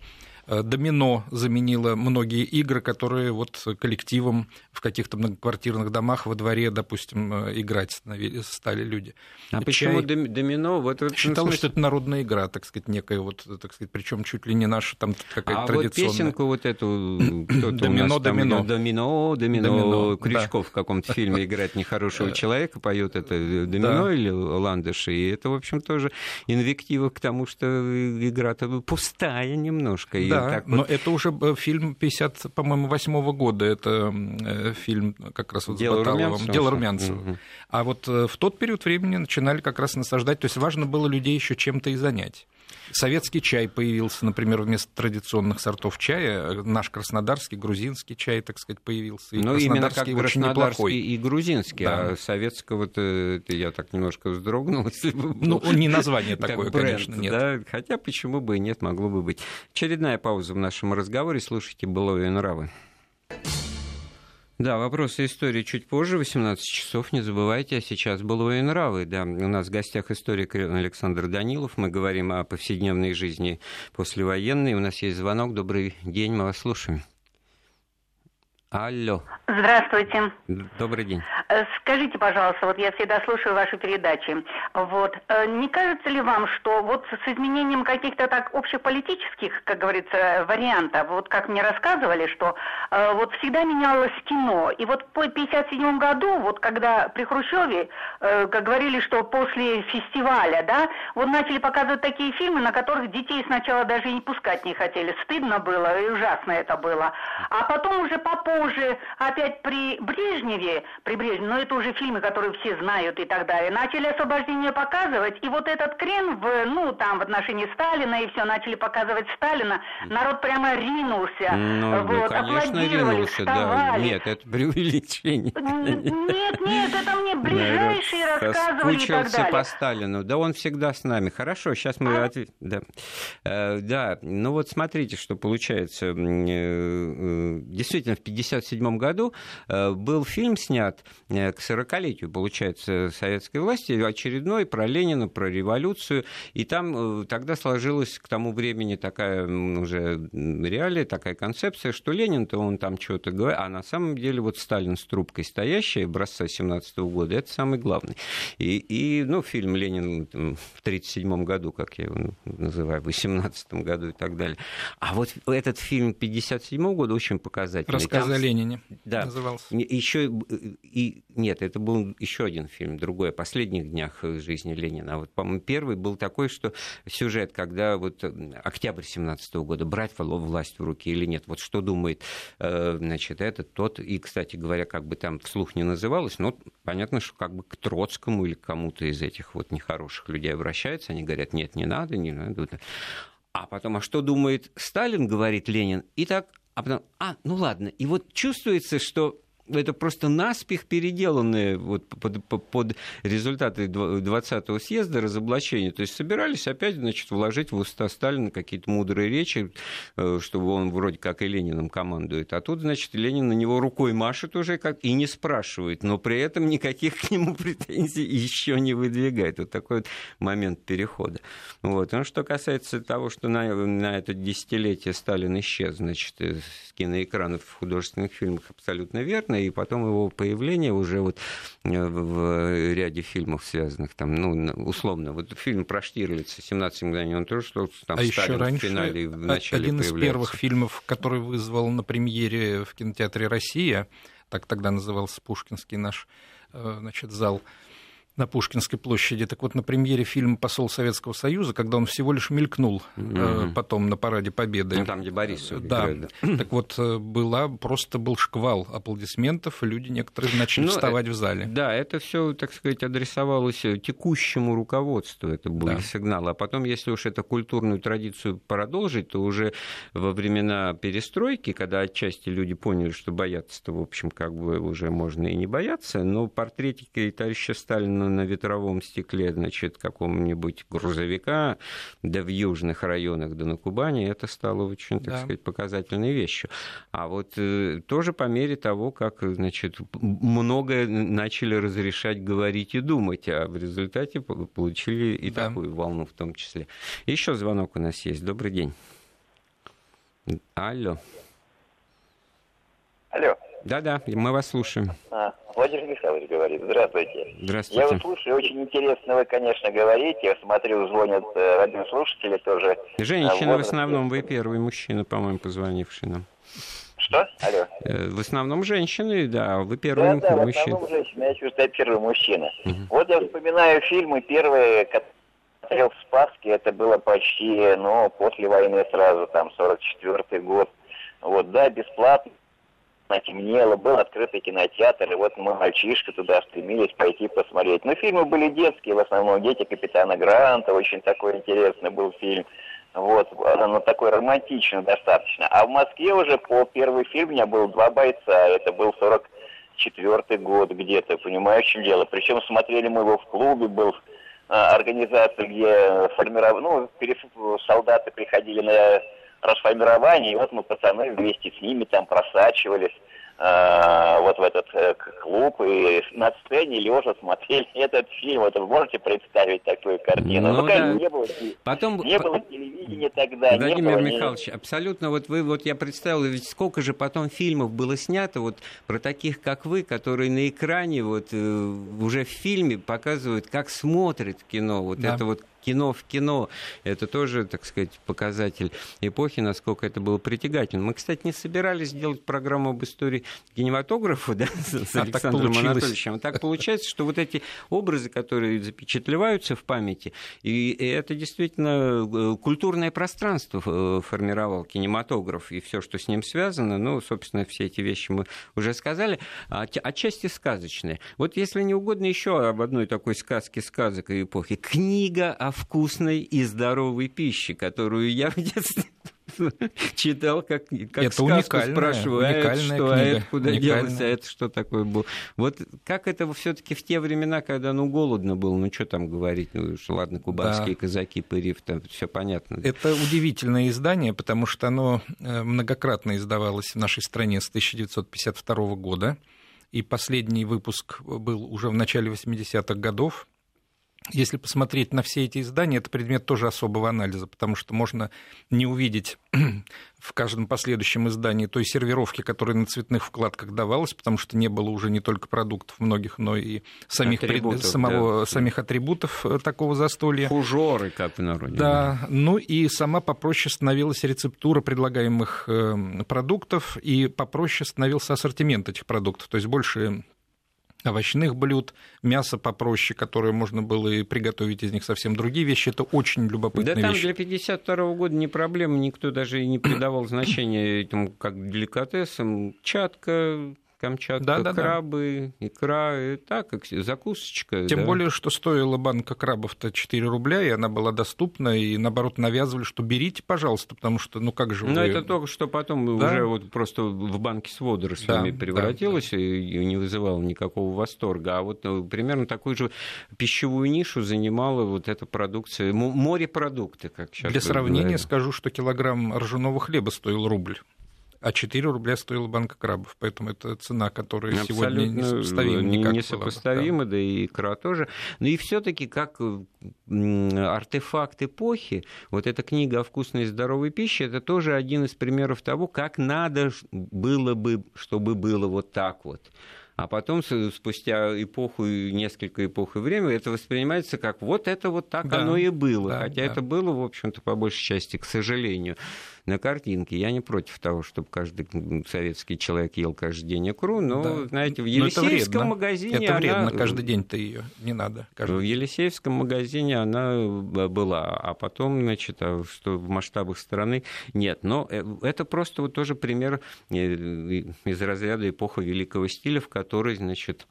Э, домино заменило многие игры, которые вот коллективом в каких-то многоквартирных домах во дворе, допустим, э, играть стали люди. А Чай... почему домино? Вот это Считалось, что это народная игра, так сказать, некая вот, так сказать, причем чуть ли не наша там какая-то а традиционная. вот песенку вот эту домино, домино. домино, домино, Крючков в каком-то фильме играет нехорошего э. человека, поет это домино или ландыши, и это, в общем, тоже инвектива к тому, что игра-то пустая немножко, да, так но вот... это уже э, фильм 50, по-моему, восьмого года. Это э, фильм как раз вот Дело с Баталовым. Румянцева. Дело Румянцева. Угу. А вот э, в тот период времени начинали как раз насаждать. То есть важно было людей еще чем-то и занять. Советский чай появился, например, вместо традиционных сортов чая. Наш краснодарский, грузинский чай, так сказать, появился. И ну, именно как краснодарский и грузинский. Да. А советского-то я так немножко вздрогнул. Если бы ну, не название такое, бренд, конечно, нет. Да? Хотя почему бы и нет, могло бы быть. Очередная пауза в нашем разговоре. Слушайте «Былое нравы». Да, вопросы истории чуть позже, 18 часов, не забывайте. А сейчас было и нравы. Да, у нас в гостях историк Александр Данилов. Мы говорим о повседневной жизни послевоенной. У нас есть звонок. Добрый день, мы вас слушаем. Алло. Здравствуйте. Добрый день. Э, скажите, пожалуйста, вот я всегда слушаю ваши передачи. Вот, э, не кажется ли вам, что вот с изменением каких-то так общеполитических, как говорится, вариантов, вот как мне рассказывали, что э, вот всегда менялось кино, и вот по 57 году, вот когда при Хрущеве, как говорили, что после фестиваля, да, вот начали показывать такие фильмы, на которых детей сначала даже и не пускать не хотели, стыдно было и ужасно это было, а потом уже по уже опять при Брежневе, при Брежневе, но это уже фильмы, которые все знают и так далее, начали освобождение показывать, и вот этот крен в, ну, там, в отношении Сталина, и все, начали показывать Сталина, народ прямо ринулся, ну, вот, ну, конечно, ринулся, вставали. да, нет, это преувеличение. Нет, нет, это мне ближайшие рассказывали и так далее. по Сталину, да он всегда с нами. Хорошо, сейчас мы а? ответим. Да. Э, да, ну вот смотрите, что получается. Э, э, действительно, в 50 1957 году э, был фильм снят э, к 40-летию, получается, советской власти, очередной про Ленина, про революцию. И там э, тогда сложилась к тому времени такая уже реалия, такая концепция, что Ленин-то он там что-то говорит, а на самом деле вот Сталин с трубкой стоящий, образца 17 года, это самый главный. И, и ну, фильм «Ленин» в 1937 году, как я его называю, в 18 году и так далее. А вот этот фильм 1957 года очень показательный. Рассказ о Ленине да. назывался. Еще и нет, это был еще один фильм, другой, о последних днях жизни Ленина. А вот, по-моему, первый был такой, что сюжет, когда вот октябрь 17 года, брать власть в руки или нет, вот что думает, э, значит, этот, тот, и, кстати говоря, как бы там вслух не называлось, но понятно, что как бы к Троцкому или кому-то из этих вот нехороших людей обращаются, они говорят, нет, не надо, не надо. а потом, а что думает Сталин, говорит Ленин, и так, а потом, а, ну ладно, и вот чувствуется, что это просто наспех переделанные вот под, под, под результаты 20-го съезда разоблачения. То есть собирались опять, значит, вложить в уста Сталина какие-то мудрые речи, э, чтобы он вроде как и Лениным командует. А тут, значит, Ленин на него рукой машет уже как и не спрашивает, но при этом никаких к нему претензий еще не выдвигает. Вот такой вот момент перехода. Вот. Ну, что касается того, что на, на это десятилетие Сталин исчез, значит, с киноэкранов в художественных фильмах абсолютно верно и потом его появление уже вот э, в ряде фильмов, связанных там, ну, условно, вот фильм про Штирлица «17 мгновений», он тоже что там а еще раньше, в финале в начале один из первых фильмов, который вызвал на премьере в кинотеатре «Россия», так тогда назывался Пушкинский наш э, значит, зал, на Пушкинской площади. Так вот, на премьере фильма «Посол Советского Союза», когда он всего лишь мелькнул mm-hmm. э, потом на параде Победы. Ну, там, где Борис. Да. да. Так вот, э, была, просто был шквал аплодисментов, и люди некоторые начали ну, вставать в зале. Да, это все, так сказать, адресовалось текущему руководству, это были да. сигналы. А потом, если уж эту культурную традицию продолжить, то уже во времена перестройки, когда отчасти люди поняли, что бояться-то, в общем, как бы уже можно и не бояться, но портретики товарища Сталина на ветровом стекле, значит, какого-нибудь грузовика, да в южных районах, да на Кубани, это стало очень, так да. сказать, показательной вещью. А вот э, тоже по мере того, как, значит, многое начали разрешать говорить и думать, а в результате получили и да. такую волну в том числе. Еще звонок у нас есть. Добрый день. Алло. Алло. Да-да, мы вас слушаем. А, Владимир Михайлович говорит. Здравствуйте. Здравствуйте. Я вас слушаю, очень интересно вы, конечно, говорите. Я смотрю, звонят э, радиослушатели тоже. Женщины в основном, вы первый мужчина, по-моему, позвонивший нам. Что? Алло. Э, в основном женщины, да, вы первый да, да, мужчина. в основном женщины, я чувствую, я первый мужчина. Угу. Вот я вспоминаю фильмы первые, которые смотрел в Спаске, это было почти, ну, после войны сразу, там, 44-й год. Вот, да, бесплатно темнело, был открытый кинотеатр, и вот мы, мальчишка, туда стремились пойти посмотреть. Ну, фильмы были детские, в основном «Дети капитана Гранта», очень такой интересный был фильм. Вот, ну, такой романтичный достаточно. А в Москве уже по первый фильм у меня был «Два бойца», это был 44 год где-то, понимаешь, чем дело. Причем смотрели мы его в клубе, был а, организация, где формировали, ну, солдаты приходили на расформирования, и вот мы, пацаны, вместе с ними там просачивались э, вот в этот э, клуб, и на сцене лежа смотрели этот фильм. Вот вы можете представить такую картину? Ну, ну да. не было, Потом... не было телевидения тогда. Владимир было Михайлович, ни... абсолютно, вот вы, вот я представил, ведь сколько же потом фильмов было снято вот про таких, как вы, которые на экране вот э, уже в фильме показывают, как смотрит кино. Вот да. это вот кино в кино. Это тоже, так сказать, показатель эпохи, насколько это было притягательно. Мы, кстати, не собирались делать программу об истории кинематографа да, с а Александром так Анатольевичем. Так получается, что вот эти образы, которые запечатлеваются в памяти, и это действительно э, культурное пространство э, формировал кинематограф, и все, что с ним связано, ну, собственно, все эти вещи мы уже сказали, а отчасти сказочные. Вот если не угодно, еще об одной такой сказке сказок эпохи. Книга о вкусной и здоровой пище, которую я в детстве читал, как, как это сказку спрашиваю, а это что, книга, а это куда делось, а это что такое было. Вот как это все таки в те времена, когда ну голодно было, ну что там говорить, ну что, ладно, кубанские да. казаки, пырив, там все понятно. Это удивительное издание, потому что оно э, многократно издавалось в нашей стране с 1952 года, и последний выпуск был уже в начале 80-х годов, если посмотреть на все эти издания, это предмет тоже особого анализа, потому что можно не увидеть в каждом последующем издании той сервировки, которая на цветных вкладках давалась, потому что не было уже не только продуктов многих, но и самих, атрибутов, пред... самого, да. самих атрибутов э, такого застолья. Фужоры, как в народе. Да, ну и сама попроще становилась рецептура предлагаемых э, продуктов, и попроще становился ассортимент этих продуктов, то есть больше овощных блюд, мясо попроще, которое можно было и приготовить из них совсем другие вещи. Это очень любопытная да, там вещь. для 52 года не проблема, никто даже и не придавал значения этим как деликатесам. Чатка, Камчатка, да, да, крабы, да. икра, и так, как закусочка. Тем да. более, что стоила банка крабов-то 4 рубля, и она была доступна, и наоборот навязывали, что берите, пожалуйста, потому что, ну как же вы... Но это только что потом да? уже вот просто в банке с водорослями да, превратилось да, да. и не вызывало никакого восторга. А вот ну, примерно такую же пищевую нишу занимала вот эта продукция, морепродукты, как сейчас Для сравнения говорят. скажу, что килограмм ржаного хлеба стоил рубль а 4 рубля стоила банка крабов. Поэтому это цена, которая Абсолютно сегодня несопоставима. Никак несопоставима, да. да и икра тоже. Но и все таки как артефакт эпохи, вот эта книга о вкусной и здоровой пище, это тоже один из примеров того, как надо было бы, чтобы было вот так вот. А потом, спустя эпоху, несколько эпох и время, это воспринимается как вот это вот так да, оно и было. Да, Хотя да. это было, в общем-то, по большей части, к сожалению на картинке. Я не против того, чтобы каждый советский человек ел каждый день икру, но, да. знаете, в Елисеевском магазине Это вредно, она... каждый день-то ее не надо. В Елисеевском магазине она была, а потом, значит, а что в масштабах страны нет. Но э, это просто вот тоже пример э, из разряда эпохи великого стиля, в которой, значит,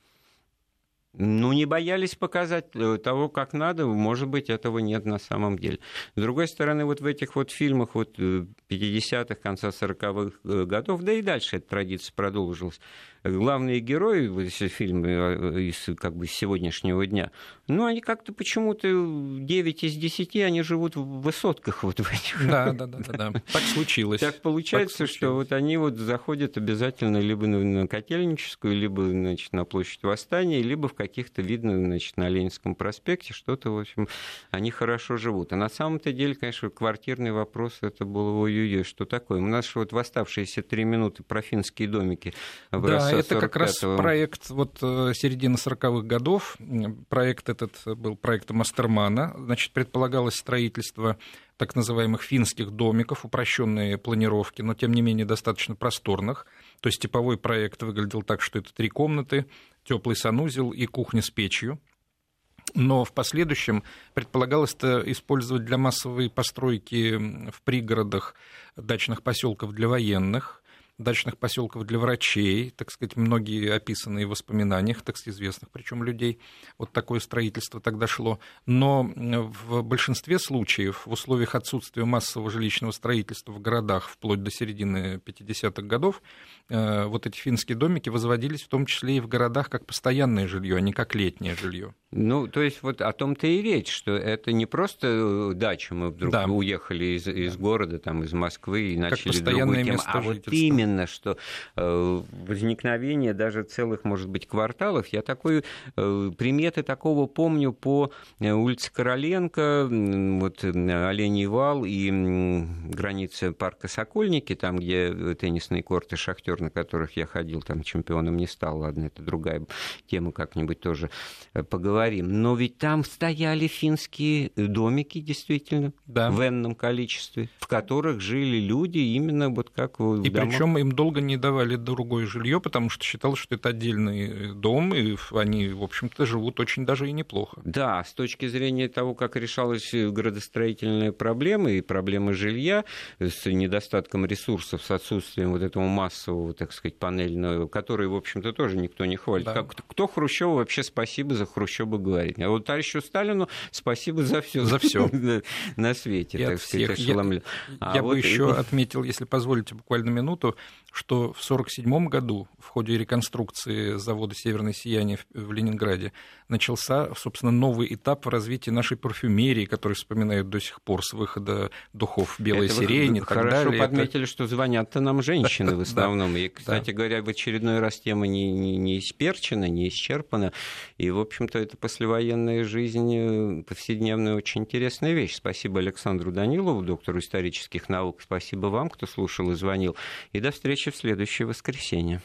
ну, не боялись показать э, того, как надо, может быть, этого нет на самом деле. С другой стороны, вот в этих вот фильмах вот 50-х, конца 40-х годов, да и дальше эта традиция продолжилась, главные герои э, из как бы сегодняшнего дня, ну, они как-то почему-то 9 из 10, они живут в высотках вот в этих. Да, да, да, да, да. Так случилось. Так получается, так что вот они вот заходят обязательно либо на Котельническую, либо, значит, на площадь Восстания, либо в каких-то, видно, значит, на Ленинском проспекте, что-то, в общем, они хорошо живут. А на самом-то деле, конечно, квартирный вопрос, это было ой-ой-ой, что такое? У нас вот в оставшиеся три минуты про финские домики да, это как раз проект вот э, середины 40-х годов. Проект этот был проектом Мастермана. Значит, предполагалось строительство так называемых финских домиков, упрощенные планировки, но тем не менее достаточно просторных. То есть типовой проект выглядел так, что это три комнаты, теплый санузел и кухня с печью. Но в последующем предполагалось это использовать для массовой постройки в пригородах дачных поселков для военных, дачных поселков для врачей, так сказать, многие описанные в воспоминаниях, так сказать, известных причем людей. Вот такое строительство тогда шло. Но в большинстве случаев в условиях отсутствия массового жилищного строительства в городах вплоть до середины 50-х годов э, вот эти финские домики возводились в том числе и в городах как постоянное жилье, а не как летнее жилье. Ну, то есть вот о том-то и речь, что это не просто дача, мы вдруг да. уехали из, из города, там, из Москвы и начали другую тему, а вот именно, что э, возникновение даже целых, может быть, кварталов, я такой, э, приметы такого помню по э, улице Короленко, вот Оленей вал и граница парка Сокольники, там, где теннисные корты «Шахтер», на которых я ходил, там чемпионом не стал, ладно, это другая тема, как-нибудь тоже поговорим. Говорим, но ведь там стояли финские домики, действительно, да. в энном количестве, в которых жили люди именно вот как в И причем им долго не давали другое жилье, потому что считалось, что это отдельный дом, и они, в общем-то, живут очень даже и неплохо. Да, с точки зрения того, как решалась градостроительная проблема и проблема жилья с недостатком ресурсов, с отсутствием вот этого массового, так сказать, панельного, который, в общем-то, тоже никто не хвалит. Да. Как, кто Хрущеву вообще спасибо за Хрущева бы говорить. А вот товарищу Сталину спасибо за все. За все. На свете, так сказать, Я, а я бы еще отметил, если позволите, буквально минуту, что в 1947 году в ходе реконструкции завода «Северное сияние» в Ленинграде начался, собственно, новый этап в развитии нашей парфюмерии, который вспоминают до сих пор с выхода духов «Белая Это сирень» и так хорошо далее. подметили, Это... что звонят-то нам женщины в основном. И, кстати говоря, в очередной раз тема не, не, не исперчена, не исчерпана. И, в общем-то, это послевоенная жизнь, э, повседневная очень интересная вещь. Спасибо Александру Данилову, доктору исторических наук. Спасибо вам, кто слушал и звонил. И до встречи в следующее воскресенье.